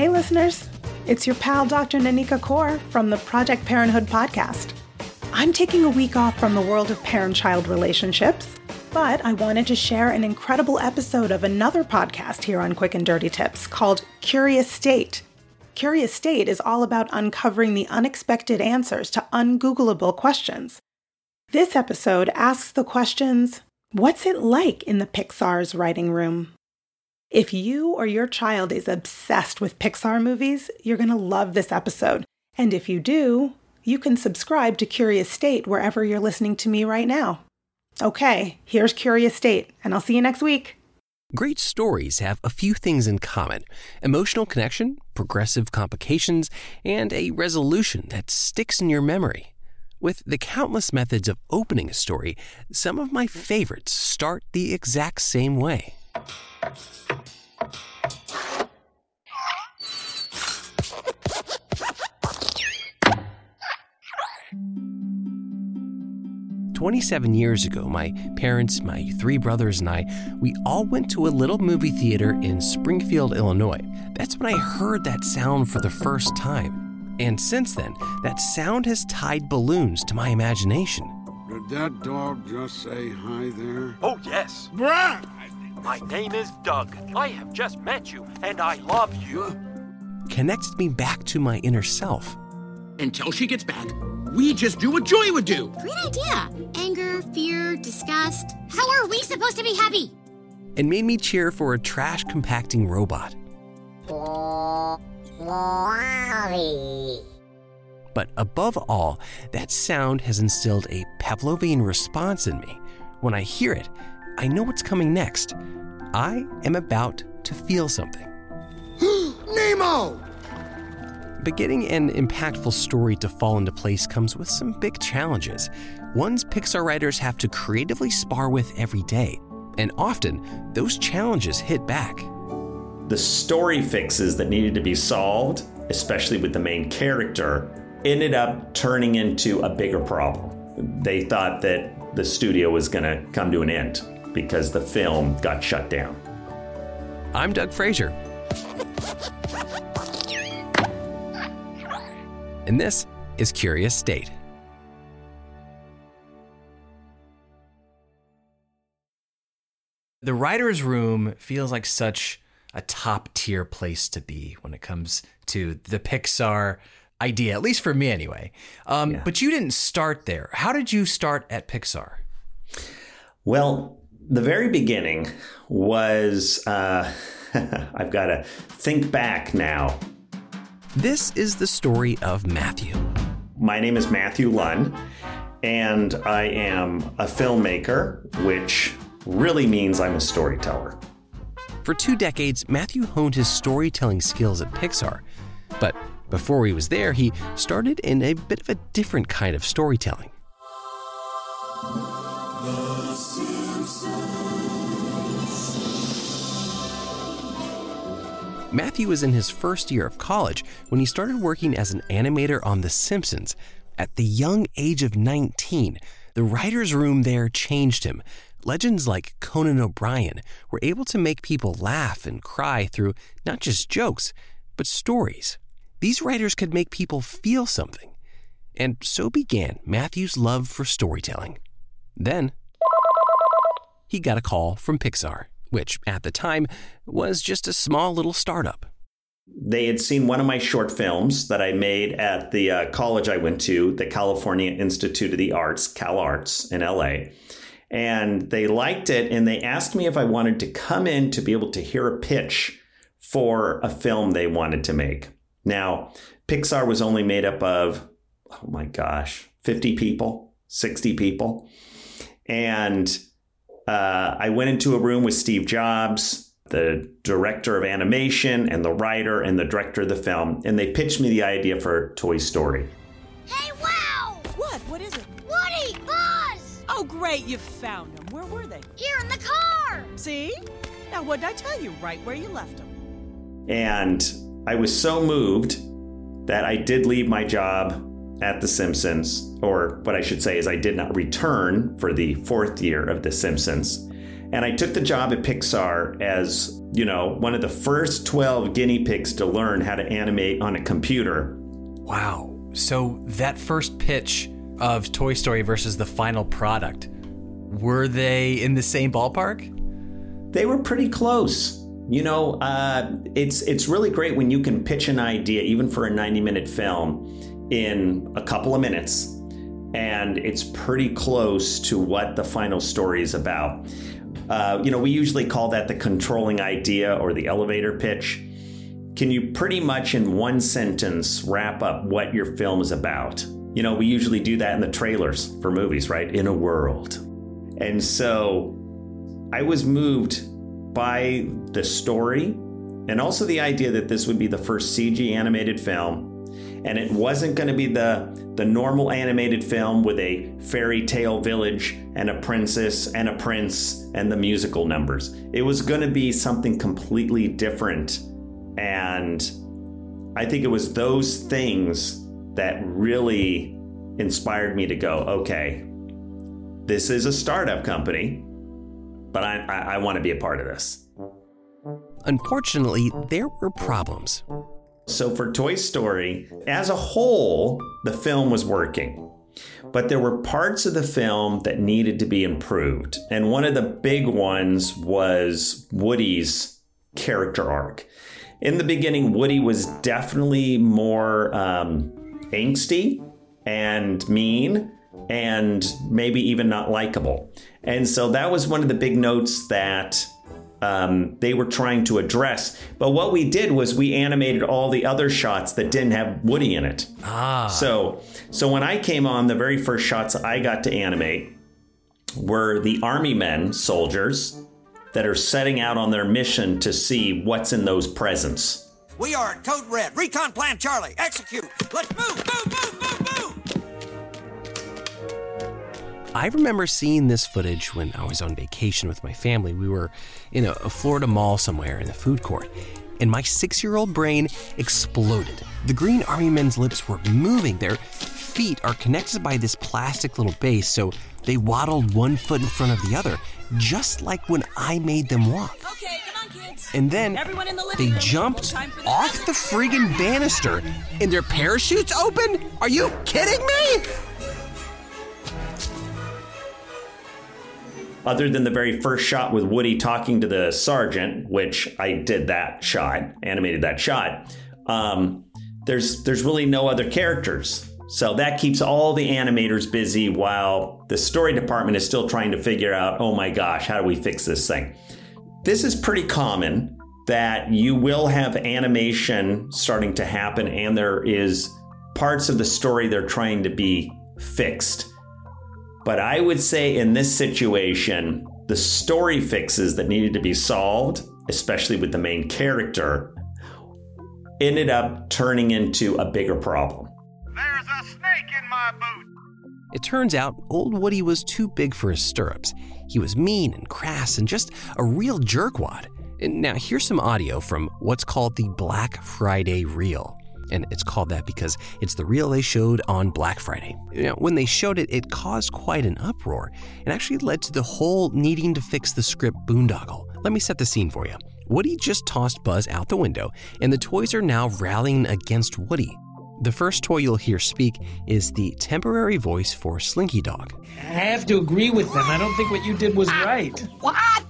Hey, listeners. It's your pal, Dr. Nanika Coor from the Project Parenthood podcast. I'm taking a week off from the world of parent child relationships, but I wanted to share an incredible episode of another podcast here on Quick and Dirty Tips called Curious State. Curious State is all about uncovering the unexpected answers to ungoogleable questions. This episode asks the questions What's it like in the Pixar's writing room? If you or your child is obsessed with Pixar movies, you're going to love this episode. And if you do, you can subscribe to Curious State wherever you're listening to me right now. Okay, here's Curious State, and I'll see you next week. Great stories have a few things in common emotional connection, progressive complications, and a resolution that sticks in your memory. With the countless methods of opening a story, some of my favorites start the exact same way. 27 years ago, my parents, my three brothers, and I, we all went to a little movie theater in Springfield, Illinois. That's when I heard that sound for the first time. And since then, that sound has tied balloons to my imagination. Did that dog just say hi there? Oh, yes. Brad! My name is Dug. I have just met you, and I love you. Connected me back to my inner self. Until she gets back, we just do what Joy would do. Great idea. Anger, fear, disgust. How are we supposed to be happy? And made me cheer for a trash compacting robot. But above all, that sound has instilled a Pavlovian response in me. When I hear it, I know what's coming next. I am about to feel something. Nemo! But getting an impactful story to fall into place comes with some big challenges, ones Pixar writers have to creatively spar with every day. And often, those challenges hit back. The story fixes that needed to be solved, especially with the main character, ended up turning into a bigger problem. They thought that the studio was going to come to an end because the film got shut down. I'm Doug Frazier. And this is Curious State. The writer's room feels like such a top tier place to be when it comes to the Pixar idea, at least for me anyway. Um, yeah. But you didn't start there. How did you start at Pixar? Well, the very beginning was uh, I've got to think back now. This is the story of Matthew. My name is Matthew Luhn, and I am a filmmaker, which really means I'm a storyteller. For two decades, Matthew honed his storytelling skills at Pixar. But before he was there, he started in a bit of a different kind of storytelling. Matthew was in his first year of college when he started working as an animator on The Simpsons. At the young age of 19, the writer's room there changed him. Legends like Conan O'Brien were able to make people laugh and cry through not just jokes, but stories. These writers could make people feel something. And so began Matthew's love for storytelling. Then, he got a call from Pixar, which at the time was just a small little startup. They had seen one of my short films that I made at the uh, college I went to, the California Institute of the Arts, Cal Arts in LA. And they liked it and they asked me if I wanted to come in to be able to hear a pitch for a film they wanted to make. Now, Pixar was only made up of, oh my gosh, 50 people, 60 people. And uh, I went into a room with Steve Jobs, the director of animation, and the writer and the director of the film, and they pitched me the idea for Toy Story. Hey, wow! What? What is it? Woody! Buzz! Oh, great, you found them. Where were they? Here in the car! See? Now, what did I tell you? Right where you left them. And I was so moved that I did leave my job at The Simpsons, or what I should say is I did not return for the fourth year of The Simpsons. And I took the job at Pixar as, you know, one of the first 12 guinea pigs to learn how to animate on a computer. Wow. So that first pitch of Toy Story versus the final product, were they in the same ballpark? They were pretty close. You know, uh, it's it's really great when you can pitch an idea, even for a 90 minute film, in a couple of minutes, and it's pretty close to what the final story is about. Uh, you know, we usually call that the controlling idea or the elevator pitch. Can you pretty much in one sentence wrap up what your film is about? You know, we usually do that in the trailers for movies, right? In a world. And so I was moved by the story and also the idea that this would be the first CG animated film. And it wasn't going to be the, the normal animated film with a fairy tale village and a princess and a prince and the musical numbers. It was going to be something completely different. And I think it was those things that really inspired me to go, okay, this is a startup company but I, I, I want to be a part of this. Unfortunately, there were problems. So, for Toy Story, as a whole, the film was working. But there were parts of the film that needed to be improved. And one of the big ones was Woody's character arc. In the beginning, Woody was definitely more um, angsty and mean and maybe even not likable. And so that was one of the big notes that um, they were trying to address. But what we did was we animated all the other shots that didn't have Woody in it. Ah. So, so when I came on, the very first shots I got to animate were the army men, soldiers, that are setting out on their mission to see what's in those presents. We are Code Red, Recon Plan Charlie, execute. Let's move, move, move, move, I remember seeing this footage when I was on vacation with my family. We were in a, Florida mall somewhere in the food court, and my six year old brain exploded. The Green Army men's lips were moving. Their feet are connected by this plastic little base, so they waddled one foot in front of the other, just like when I made them walk. Okay, come on, kids. And then the they jumped off the friggin' banister, and their parachutes opened? Are you kidding me? Other than the very first shot with Woody talking to the sergeant, which I did that shot, animated that shot. Um, there's there's really no other characters, so that keeps all the animators busy while the story department is still trying to figure out, oh my gosh, how do we fix this thing? This is pretty common that you will have animation starting to happen, and there is parts of the story they're trying to be fixed but I would say in this situation, the story fixes that needed to be solved, especially with the main character, ended up turning into a bigger problem. There's a snake in my boot. It turns out old Woody was too big for his stirrups. He was mean and crass and just a real jerkwad. Now, here's some audio from what's called the Black Friday Reel and it's called that because it's the reel they showed on Black Friday. You know, when they showed it, it caused quite an uproar and actually led to the whole needing to fix the script boondoggle. Let me set the scene for you. Woody just tossed Buzz out the window, and the toys are now rallying against Woody. The first toy you'll hear speak is the temporary voice for Slinky Dog. I have to agree with them. I don't think what you did was ah, right. What?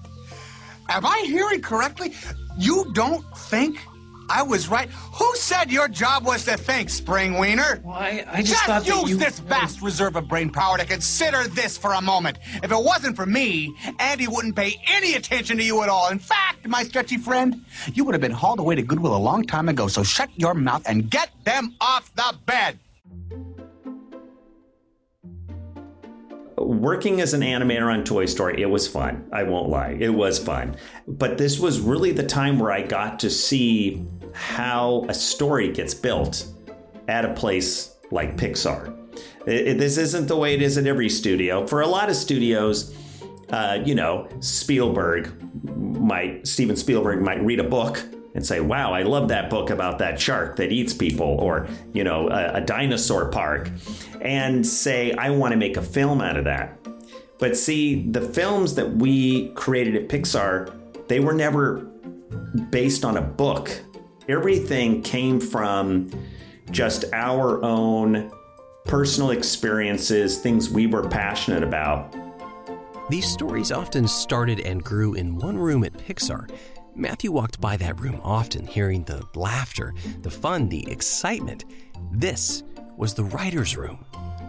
Am I hearing correctly? You don't think I was right? Who said your job was to think, Spring Wiener? Well, I, I just, thought that use you... this vast reserve of brain power to consider this for a moment. If it wasn't for me, Andy wouldn't pay any attention to you at all. In fact, my stretchy friend, you would have been hauled away to Goodwill a long time ago, so shut your mouth and get them off the bed. working as an animator on Toy Story, it was fun. I won't lie. It was fun. But this was really the time where I got to see how a story gets built at a place like Pixar. It, it, this isn't the way it is at every studio. For a lot of studios, uh, you know, Spielberg might, Steven Spielberg might read a book and say, wow, I love that book about that shark that eats people, or, you know, a, a dinosaur park, and say, I want to make a film out of that. But see, the films that we created at Pixar, they were never based on a book. Everything came from just our own personal experiences, things we were passionate about. These stories often started and grew in one room at Pixar. Matthew walked by that room often, hearing the laughter, the fun, the excitement. This was the writer's room,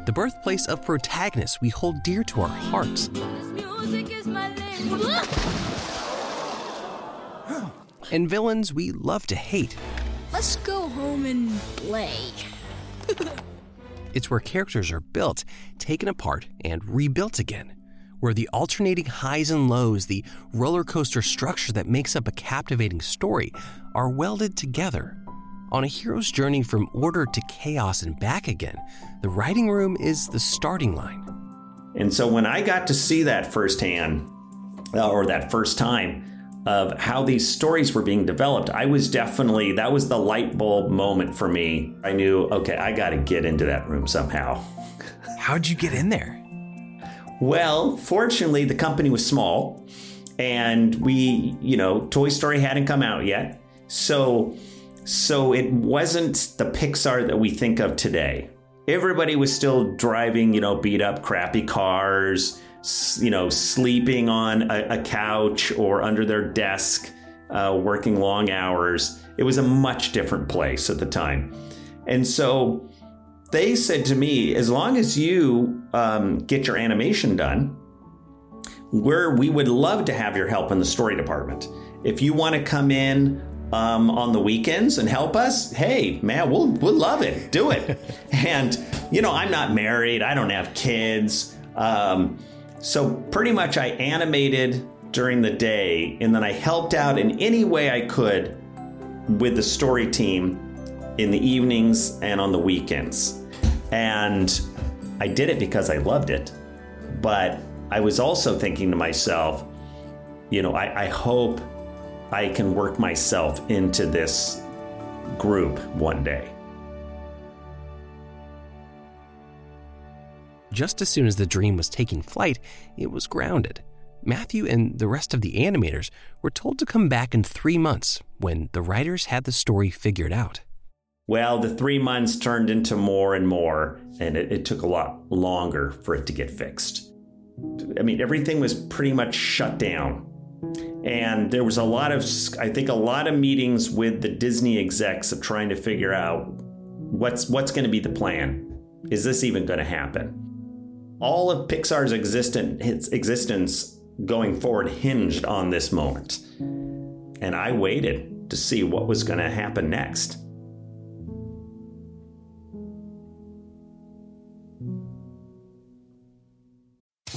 the birthplace of protagonists we hold dear to our hearts. and villains we love to hate. Let's go home and play. it's where characters are built, taken apart, and rebuilt again. Where the alternating highs and lows, the roller coaster structure that makes up a captivating story, are welded together. On a hero's journey from order to chaos and back again, the writing room is the starting line. And so when I got to see that firsthand, uh, or that first time, of how these stories were being developed, I was definitely, that was the light bulb moment for me. I knew, okay, I got to get into that room somehow. How'd you get in there? Well, fortunately, the company was small and we, you know, Toy Story hadn't come out yet. So, so it wasn't the Pixar that we think of today. Everybody was still driving, you know, beat up, crappy cars, you know, sleeping on a, a couch or under their desk, uh, working long hours. It was a much different place at the time. And so they said to me, as long as you um, get your animation done, where we would love to have your help in the story department. If you want to come in um, on the weekends and help us, hey, man, we'll, we'll love it. Do it. and, you know, I'm not married, I don't have kids. Um, so pretty much I animated during the day and then I helped out in any way I could with the story team in the evenings and on the weekends. And I did it because I loved it. But I was also thinking to myself, you know, I, I hope I can work myself into this group one day. Just as soon as the dream was taking flight, it was grounded. Matthew and the rest of the animators were told to come back in three months when the writers had the story figured out. Well, the three months turned into more and more, and it, it, took a lot longer for it to get fixed. I mean, everything was pretty much shut down. And there was a lot of, I think, a lot of meetings with the Disney execs of trying to figure out what's what's going to be the plan. Is this even going to happen? All of Pixar's existent, existence going forward hinged on this moment. And I waited to see what was going to happen next.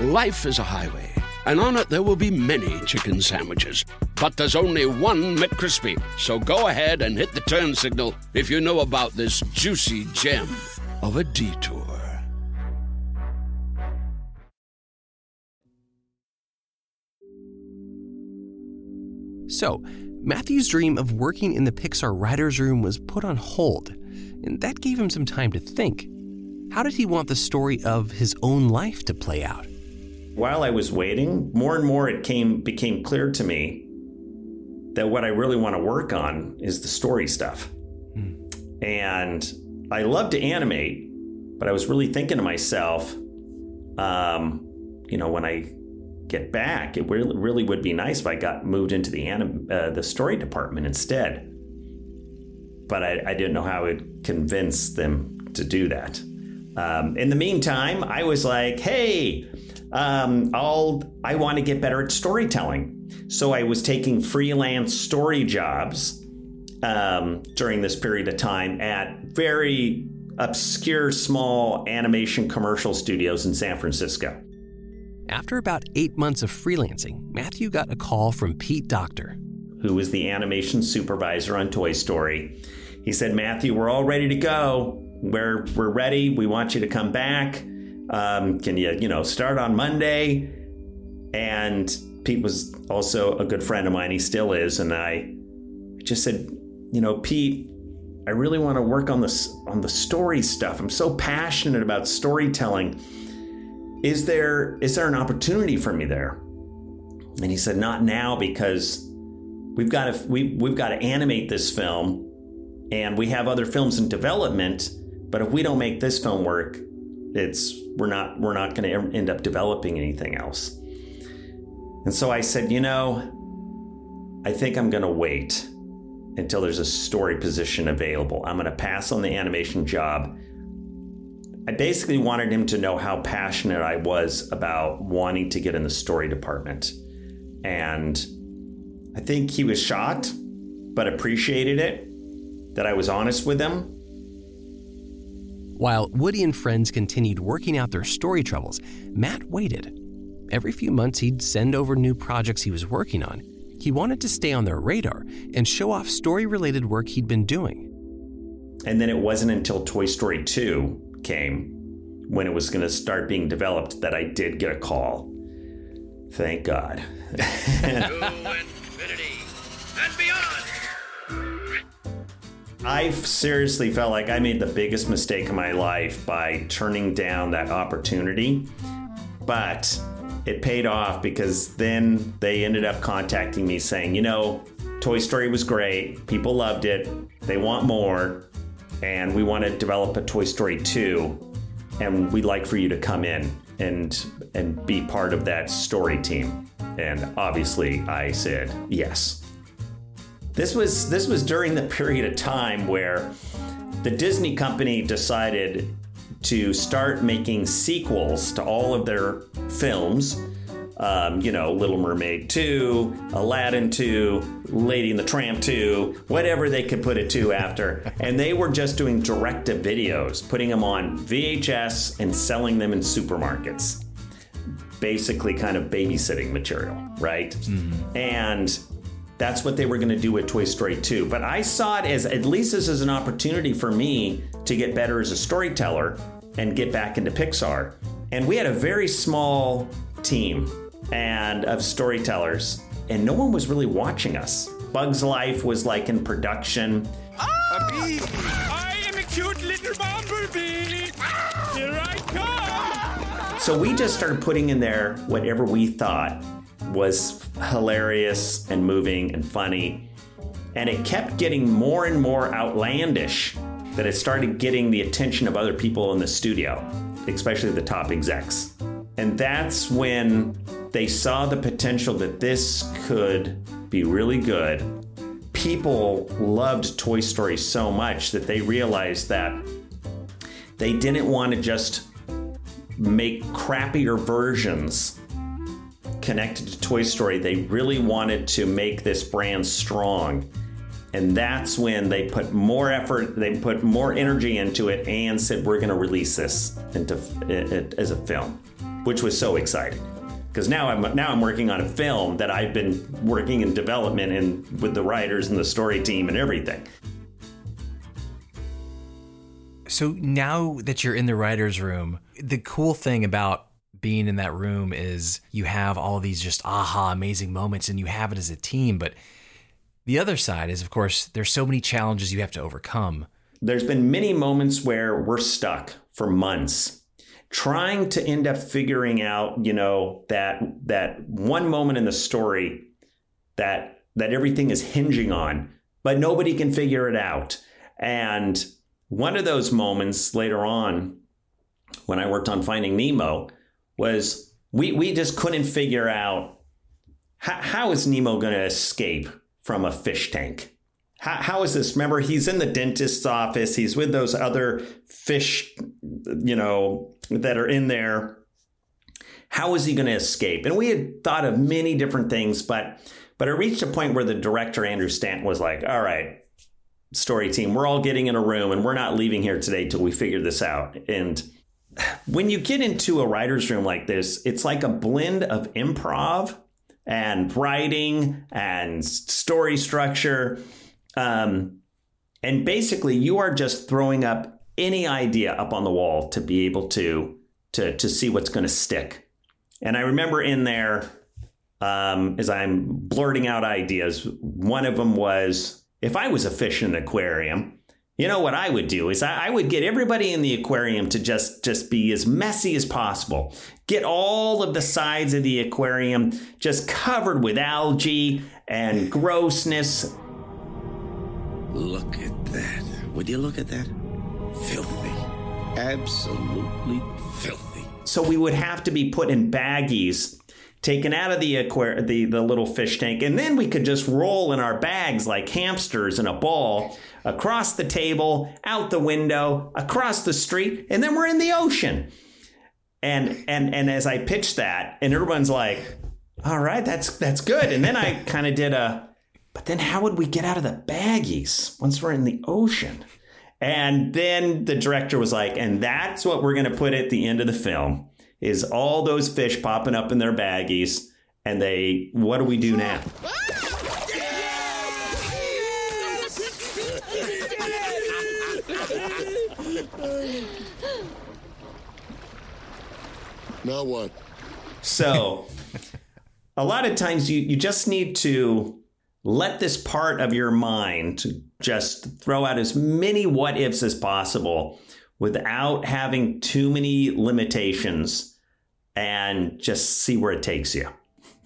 Life is a highway, and on it there will be many chicken sandwiches. But there's only one McCrispy. So go ahead and hit the turn signal if you know about this juicy gem of a detour. So, Matthew's dream of working in the Pixar writer's room was put on hold, and that gave him some time to think. How did he want the story of his own life to play out? While I was waiting, more and more it came became clear to me that what I really want to work on is the story stuff. And I love to animate, but I was really thinking to myself, um, you know, when I get back, it really, really would be nice if I got moved into the anim- uh, the story department instead. But I, I didn't know how I would convince them to do that. Um, in the meantime, I was like, hey, um, I'll I want to get better at storytelling. So I was taking freelance story jobs um, during this period of time at very obscure small animation commercial studios in San Francisco. After about eight months of freelancing, Matthew got a call from Pete Docter, who was the animation supervisor on Toy Story. He said, Matthew, we're all ready to go. We're, we're ready. We want you to come back. Um, can you, you know, start on Monday? And Pete was also a good friend of mine. He still is. And I just said, you know, Pete, I really want to work on this on the story stuff. I'm so passionate about storytelling. Is there is there an opportunity for me there? And he said, not now because we've got to we we've got to animate this film, and we have other films in development. But if we don't make this film work, it's we're not we're not going to end up developing anything else. And so I said, you know, I think I'm going to wait until there's a story position available. I'm going to pass on the animation job. I basically wanted him to know how passionate I was about wanting to get in the story department. And I think he was shocked, but appreciated it that I was honest with him. While Woody and friends continued working out their story troubles, Matt waited. Every few months, he'd send over new projects he was working on. He wanted to stay on their radar and show off story related work he'd been doing. And then it wasn't until Toy Story 2 came, when it was going to start being developed, that I did get a call. Thank God. I seriously felt like I made the biggest mistake of my life by turning down that opportunity. But it paid off because then they ended up contacting me saying, you know, Toy Story was great. People loved it. They want more. And we want to develop a Toy Story 2. And we'd like for you to come in and and be part of that story team. And obviously I said yes. This was this was during the period of time where the Disney company decided to start making sequels to all of their films. Um, you know, Little Mermaid 2, Aladdin 2, Lady and the Tramp 2, whatever they could put it to after. and they were just doing direct to videos, putting them on VHS and selling them in supermarkets. Basically, kind of babysitting material, right? Mm-hmm. And that's what they were going to do with Toy Story 2. But I saw it as at least this is an opportunity for me to get better as a storyteller and get back into Pixar. And we had a very small team and of storytellers, and no one was really watching us. Bugs Life was like in production. Ah! I am a cute little bumblebee. Here I come. So we just started putting in there whatever we thought was hilarious and moving and funny. And it kept getting more and more outlandish that it started getting the attention of other people in the studio, especially the top execs. And that's when they saw the potential that this could be really good. people loved Toy Story so much that they realized that they didn't want to just make crappier versions connected to Toy Story. They really wanted to make this brand strong. And that's when they put more effort, they put more energy into it and said, we're going to release this into, as a film, which was so exciting. Because now I'm now I'm working on a film that I've been working in development and with the writers and the story team and everything. So now that you're in the writer's room, the cool thing about being in that room is you have all these just aha amazing moments and you have it as a team. But the other side is, of course, there's so many challenges you have to overcome. There's been many moments where we're stuck for months trying to end up figuring out, you know, that that one moment in the story that that everything is hinging on, but nobody can figure it out. And one of those moments later on, when I worked on Finding Nemo, was we we just couldn't figure out how, how is Nemo going to escape from a fish tank. How, how is this? Remember, he's in the dentist's office. He's with those other fish, you know, that are in there. How is he going to escape? And we had thought of many different things, but but it reached a point where the director Andrew Stanton was like, "All right, story team, we're all getting in a room, and we're not leaving here today till we figure this out." And when you get into a writer's room like this, it's like a blend of improv and writing and story structure. Um, and basically, you are just throwing up any idea up on the wall to be able to to to see what's going to stick. And I remember in there, um, as I'm blurting out ideas, one of them was if I was a fish in an aquarium, you know what I would do is I, I, would get everybody in the aquarium to just just be as messy as possible. Get all of the sides of the aquarium just covered with algae and grossness. Look at that. Would you look at that? Filthy. Absolutely filthy. So we would have to be put in baggies taken out of the the, the little fish tank, and then we could just roll in our bags like hamsters in a ball across the table, out the window, across the street, and then we're in the ocean. And and and as I pitched that, and everyone's like, "All right, that's that's good." And then I kind of did a, but then how would we get out of the baggies once we're in the ocean? And then the director was like, "And that's what we're going to put at the end of the film." Is all those fish popping up in their baggies and they what do we do now? Now what? So a lot of times you, you just need to let this part of your mind just throw out as many what ifs as possible without having too many limitations and just see where it takes you.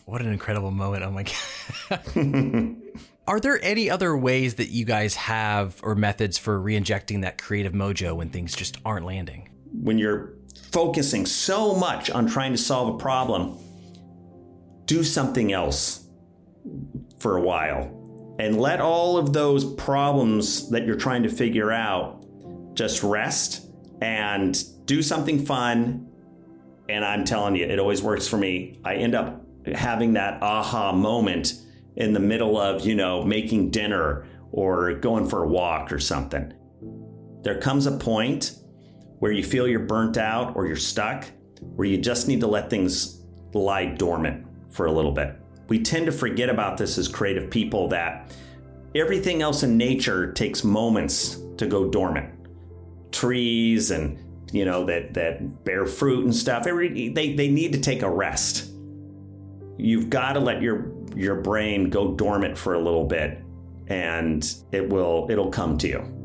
What an incredible moment. Oh my God. Are there any other ways that you guys have or methods for re injecting that creative mojo when things just aren't landing? When you're focusing so much on trying to solve a problem, do something else for a while and let all of those problems that you're trying to figure out just rest and do something fun and I'm telling you, it always works for me. I end up having that aha moment in the middle of, you know, making dinner or going for a walk or something. There comes a point where you feel you're burnt out or you're stuck, where you just need to let things lie dormant for a little bit. We tend to forget about this as creative people that everything else in nature takes moments to go dormant. Trees and you know that that bear fruit and stuff every they they need to take a rest you've got to let your your brain go dormant for a little bit and it will it'll come to you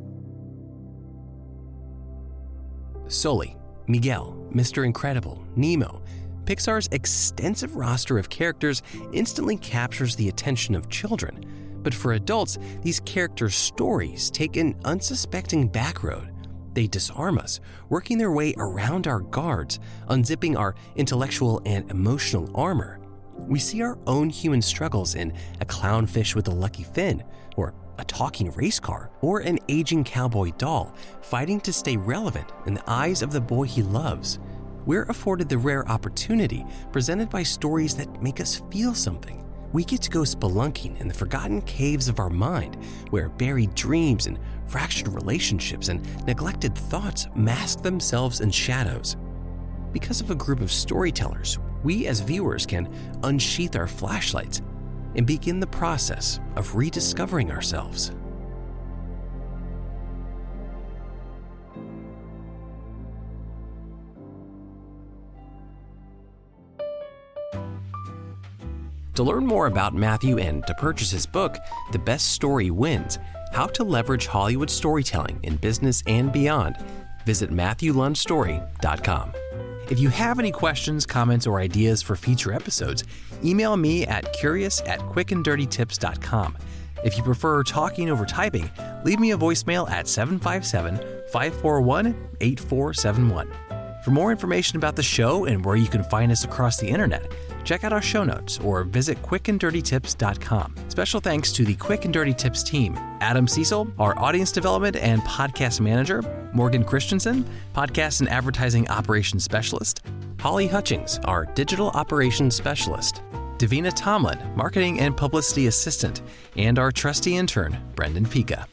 Sully, Miguel, Mr. Incredible, Nemo, Pixar's extensive roster of characters instantly captures the attention of children. But for adults, these characters' stories take an unsuspecting backroad they disarm us, working their way around our guards, unzipping our intellectual and emotional armor. We see our own human struggles in A Clownfish with a Lucky Fin, or a talking race car, or an aging cowboy doll fighting to stay relevant in the eyes of the boy he loves. We're afforded the rare opportunity presented by stories that make us feel something. We get to go spelunking in the forgotten caves of our mind, where buried dreams and fractured relationships and neglected thoughts mask themselves in shadows. Because of a group of storytellers, we as viewers can unsheath our flashlights and begin the process of rediscovering ourselves. To learn more about Matthew and to purchase his book, The Best Story Wins How to Leverage Hollywood Storytelling in Business and Beyond, visit MatthewLundStory.com. If you have any questions, comments, or ideas for future episodes, email me at curious at quickanddirtytips.com. If you prefer talking over typing, leave me a voicemail at 757 541 8471. For more information about the show and where you can find us across the internet, check out our show notes or visit quickanddirtytips.com. Special thanks to the Quick and Dirty Tips team. Adam Cecil, our audience development and podcast manager, Morgan Christensen, podcast and advertising operations specialist, Holly Hutchings, our digital operations specialist, Davina Tomlin, marketing and publicity assistant, and our trusty intern, Brendan Pika.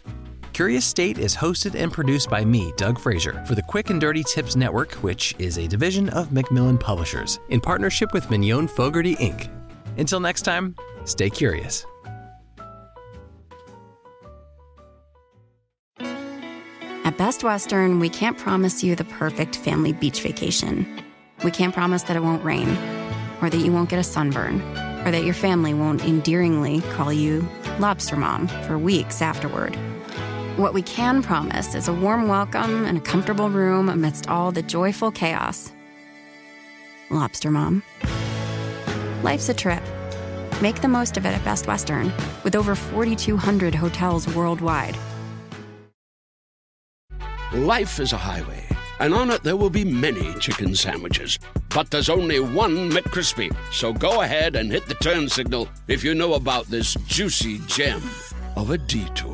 Curious State is hosted and produced by me, Doug Frazier, for the Quick and Dirty Tips Network, which is a division of Macmillan Publishers, in partnership with Mignon Fogarty Inc. Until next time, stay curious. At Best Western, we can't promise you the perfect family beach vacation. We can't promise that it won't rain, or that you won't get a sunburn, or that your family won't endearingly call you Lobster Mom for weeks afterward. What we can promise is a warm welcome and a comfortable room amidst all the joyful chaos. Lobster Mom. Life's a trip. Make the most of it at Best Western, with over 4,200 hotels worldwide. Life is a highway, and on it there will be many chicken sandwiches. But there's only one McCrispy. So go ahead and hit the turn signal if you know about this juicy gem of a detour.